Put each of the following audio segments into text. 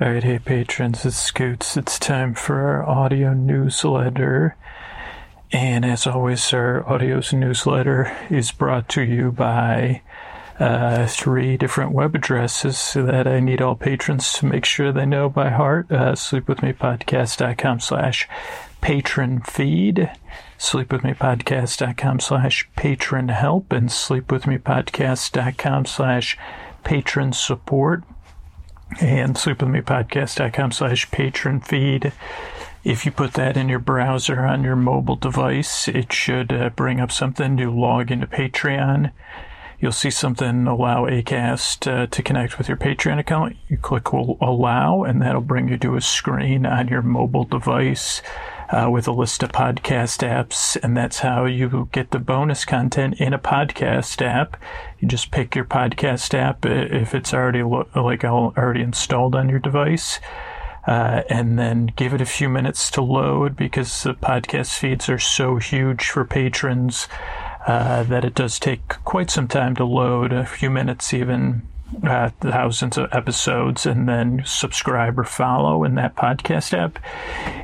All right, hey patrons, it's Scoots. It's time for our audio newsletter. And as always, our audio newsletter is brought to you by uh, three different web addresses that I need all patrons to make sure they know by heart. Uh, sleepwithmepodcast.com slash patron feed, sleepwithmepodcast.com slash patron help, and sleepwithmepodcast.com slash patron support and sleepwithmepodcast.com slash patron feed. If you put that in your browser on your mobile device, it should uh, bring up something to log into Patreon. You'll see something allow ACAST uh, to connect with your Patreon account. You click allow, and that'll bring you to a screen on your mobile device uh, with a list of podcast apps, and that's how you get the bonus content in a podcast app. You just pick your podcast app if it's already lo- like already installed on your device. Uh, and then give it a few minutes to load because the podcast feeds are so huge for patrons uh, that it does take quite some time to load, a few minutes even uh, thousands of episodes and then subscribe or follow in that podcast app.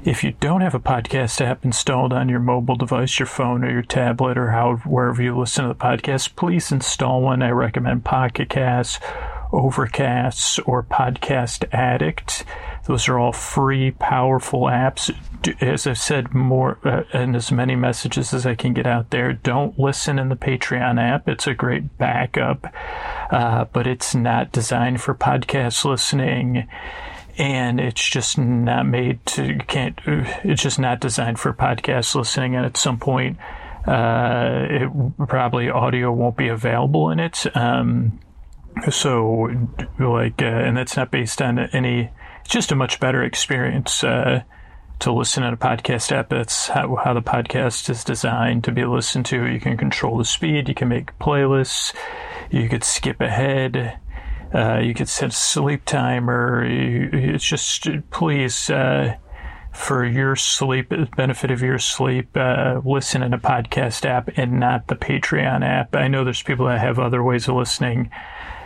If you don't have a podcast app installed on your mobile device, your phone or your tablet or how, wherever you listen to the podcast, please install one. I recommend Pocket Cast, Overcast, or Podcast Addict. Those are all free, powerful apps. As I've said more uh, and as many messages as I can get out there, don't listen in the Patreon app. It's a great backup, uh, but it's not designed for podcast listening and it's just not made to can't it's just not designed for podcast listening and at some point uh, it probably audio won't be available in it um, so like uh, and that's not based on any just a much better experience uh, to listen at a podcast app. That's how, how the podcast is designed to be listened to. You can control the speed. You can make playlists. You could skip ahead. Uh, you could set a sleep timer. You, it's just please. Uh, for your sleep, benefit of your sleep, uh, listen in a podcast app and not the Patreon app. I know there's people that have other ways of listening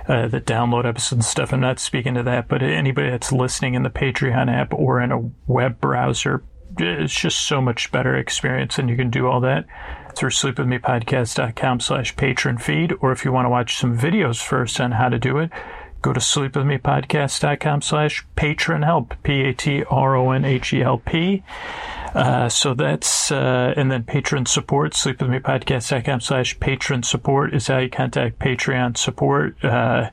uh, download episodes and stuff. I'm not speaking to that, but anybody that's listening in the Patreon app or in a web browser, it's just so much better experience, and you can do all that through sleepwithmepodcast.com slash patron feed. Or if you want to watch some videos first on how to do it, go to sleepwithmepodcast.com slash patron help, P A T R O N H E L P. Uh, so that's, uh, and then patron support, sleepwithmepodcast.com slash patron support is how you contact Patreon support. Uh,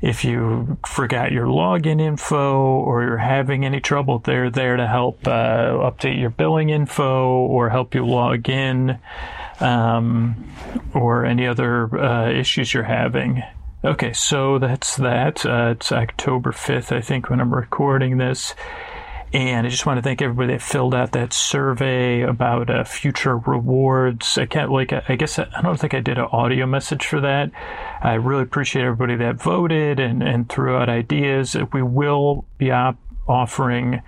if you forgot your login info or you're having any trouble, they're there to help uh, update your billing info or help you log in um, or any other uh, issues you're having. Okay, so that's that. It's October 5th, I think, when I'm recording this. And I just want to thank everybody that filled out that survey about uh, future rewards. I can't like I guess I, don't think I did an audio message for that. I really appreciate everybody that voted and and threw out ideas. We will be op- offering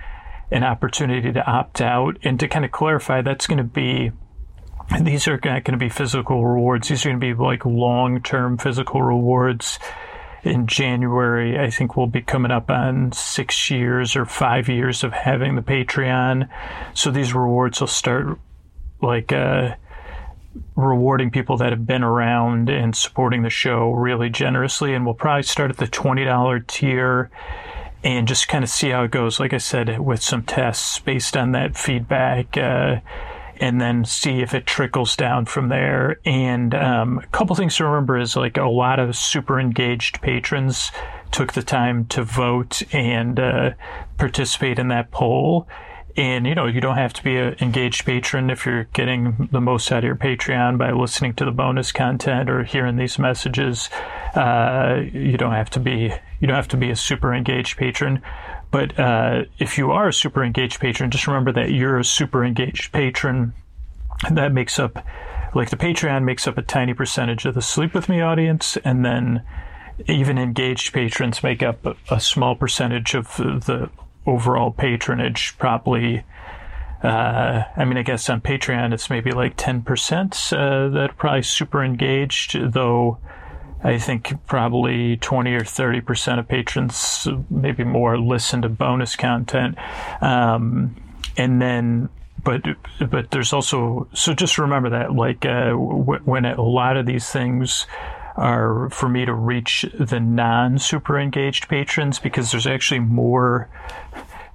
an opportunity to opt out and to kind of clarify that's going to be these are not going to be physical rewards. These are going to be like long term physical rewards in January. I think we'll be coming up on six years or five years of having the Patreon. So these rewards will start like uh, rewarding people that have been around and supporting the show really generously. And we'll probably start at the $20 tier and just kind of see how it goes. Like I said, with some tests based on that feedback. Uh, and then see if it trickles down from there. And um, a couple things to remember is like a lot of super engaged patrons took the time to vote and uh, participate in that poll. And you know, you don't have to be an engaged patron if you're getting the most out of your Patreon by listening to the bonus content or hearing these messages. Uh, you don't have to be you don't have to be a super engaged patron. But uh, if you are a super engaged patron, just remember that you're a super engaged patron. That makes up, like the Patreon makes up a tiny percentage of the Sleep With Me audience, and then even engaged patrons make up a, a small percentage of the, the overall patronage, probably. Uh, I mean, I guess on Patreon it's maybe like 10% uh, that are probably super engaged, though I think probably 20 or 30 percent of patrons, maybe more, listen to bonus content. Um, and then but but there's also so just remember that like uh, w- when a lot of these things are for me to reach the non super engaged patrons because there's actually more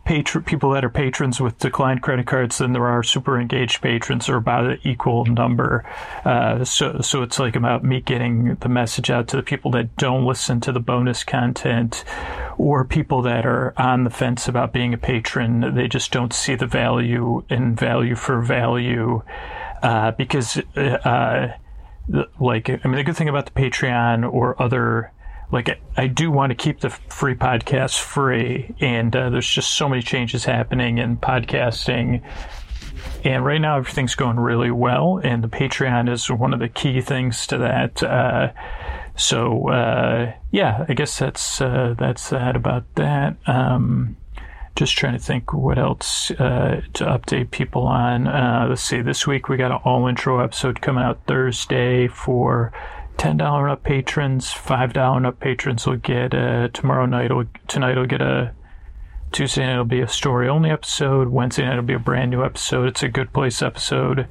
patron people that are patrons with declined credit cards than there are super engaged patrons or about an equal number. Uh, so so it's like about me getting the message out to the people that don't listen to the bonus content or people that are on the fence about being a patron. They just don't see the value in value for value uh, because. Uh, like I mean the good thing about the Patreon or other like I do want to keep the free podcast free, and uh, there's just so many changes happening in podcasting. And right now, everything's going really well, and the Patreon is one of the key things to that. Uh, so, uh, yeah, I guess that's uh, that's that about that. Um, just trying to think what else uh, to update people on. Uh, let's see. This week we got an all intro episode coming out Thursday for ten dollar up patrons. Five dollar up patrons will get uh, tomorrow night. Will, tonight will get a Tuesday night will be a story only episode. Wednesday night will be a brand new episode. It's a good place episode.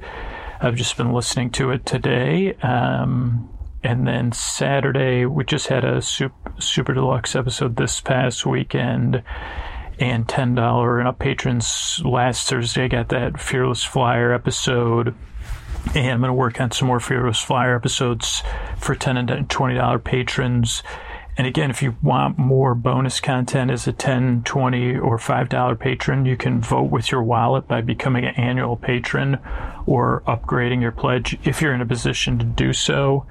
I've just been listening to it today. Um, and then Saturday, we just had a super, super deluxe episode this past weekend and $10 and up patrons last Thursday got that Fearless Flyer episode. And I'm going to work on some more Fearless Flyer episodes for 10 and $20 patrons. And again, if you want more bonus content as a $10, 20, or $5 patron, you can vote with your wallet by becoming an annual patron or upgrading your pledge if you're in a position to do so.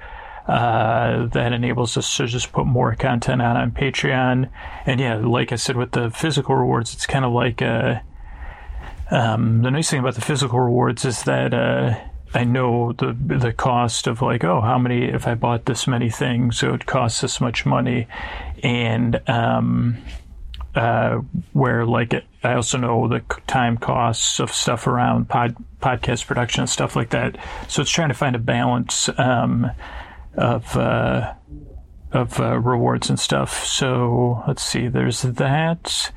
Uh, that enables us to just put more content out on Patreon. And yeah, like I said, with the physical rewards, it's kind of like uh, um, the nice thing about the physical rewards is that uh, I know the the cost of like, oh, how many if I bought this many things, it costs this much money, and um, uh, where like I also know the time costs of stuff around pod, podcast production and stuff like that. So it's trying to find a balance. Um, of uh, of uh, rewards and stuff. So let's see. There's that.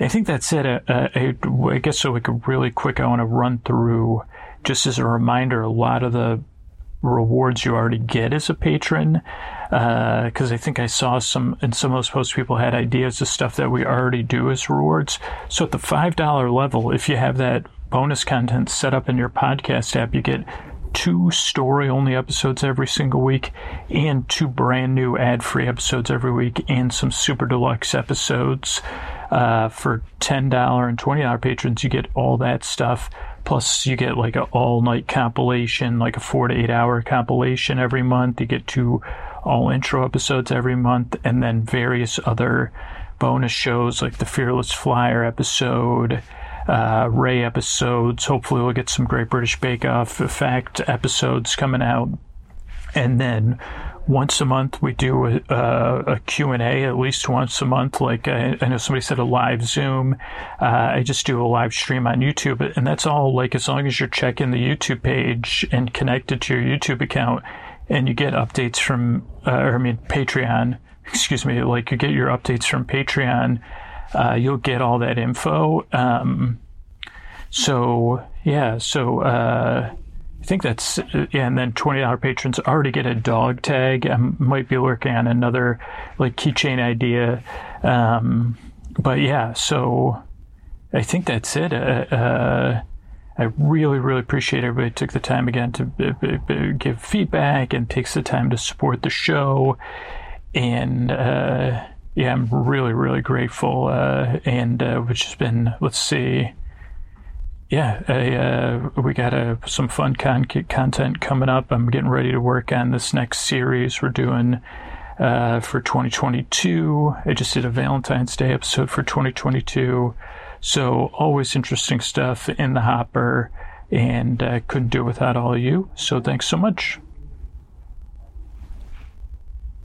I think that's it. Uh, uh I, I guess so. Like really quick, I want to run through just as a reminder. A lot of the rewards you already get as a patron because uh, I think I saw some in some of those posts people had ideas of stuff that we already do as rewards. So at the five dollar level, if you have that bonus content set up in your podcast app, you get two story only episodes every single week and two brand new ad free episodes every week and some super deluxe episodes. Uh, for $10 and $20 patrons, you get all that stuff. Plus, you get like an all night compilation, like a four to eight hour compilation every month. You get two all intro episodes every month, and then various other bonus shows like the Fearless Flyer episode uh, Ray episodes. Hopefully, we'll get some Great British Bake Off Effect episodes coming out. And then once a month we do a, a, q&a at least once a month like I, I know somebody said a live zoom uh, i just do a live stream on youtube and that's all like as long as you're checking the youtube page and connected to your youtube account and you get updates from uh, or i mean patreon excuse me like you get your updates from patreon uh, you'll get all that info. Um, so yeah, so uh, I think that's yeah, and then twenty dollar patrons already get a dog tag. I might be working on another like keychain idea, um, but yeah, so I think that's it. Uh, uh, I really, really appreciate everybody took the time again to give feedback and takes the time to support the show. And uh, yeah, I'm really, really grateful. Uh, and uh, which has been, let's see, yeah, uh, we got uh, some fun con- content coming up. I'm getting ready to work on this next series we're doing uh, for 2022. I just did a Valentine's Day episode for 2022. So always interesting stuff in the hopper, and uh, couldn't do it without all of you. So thanks so much.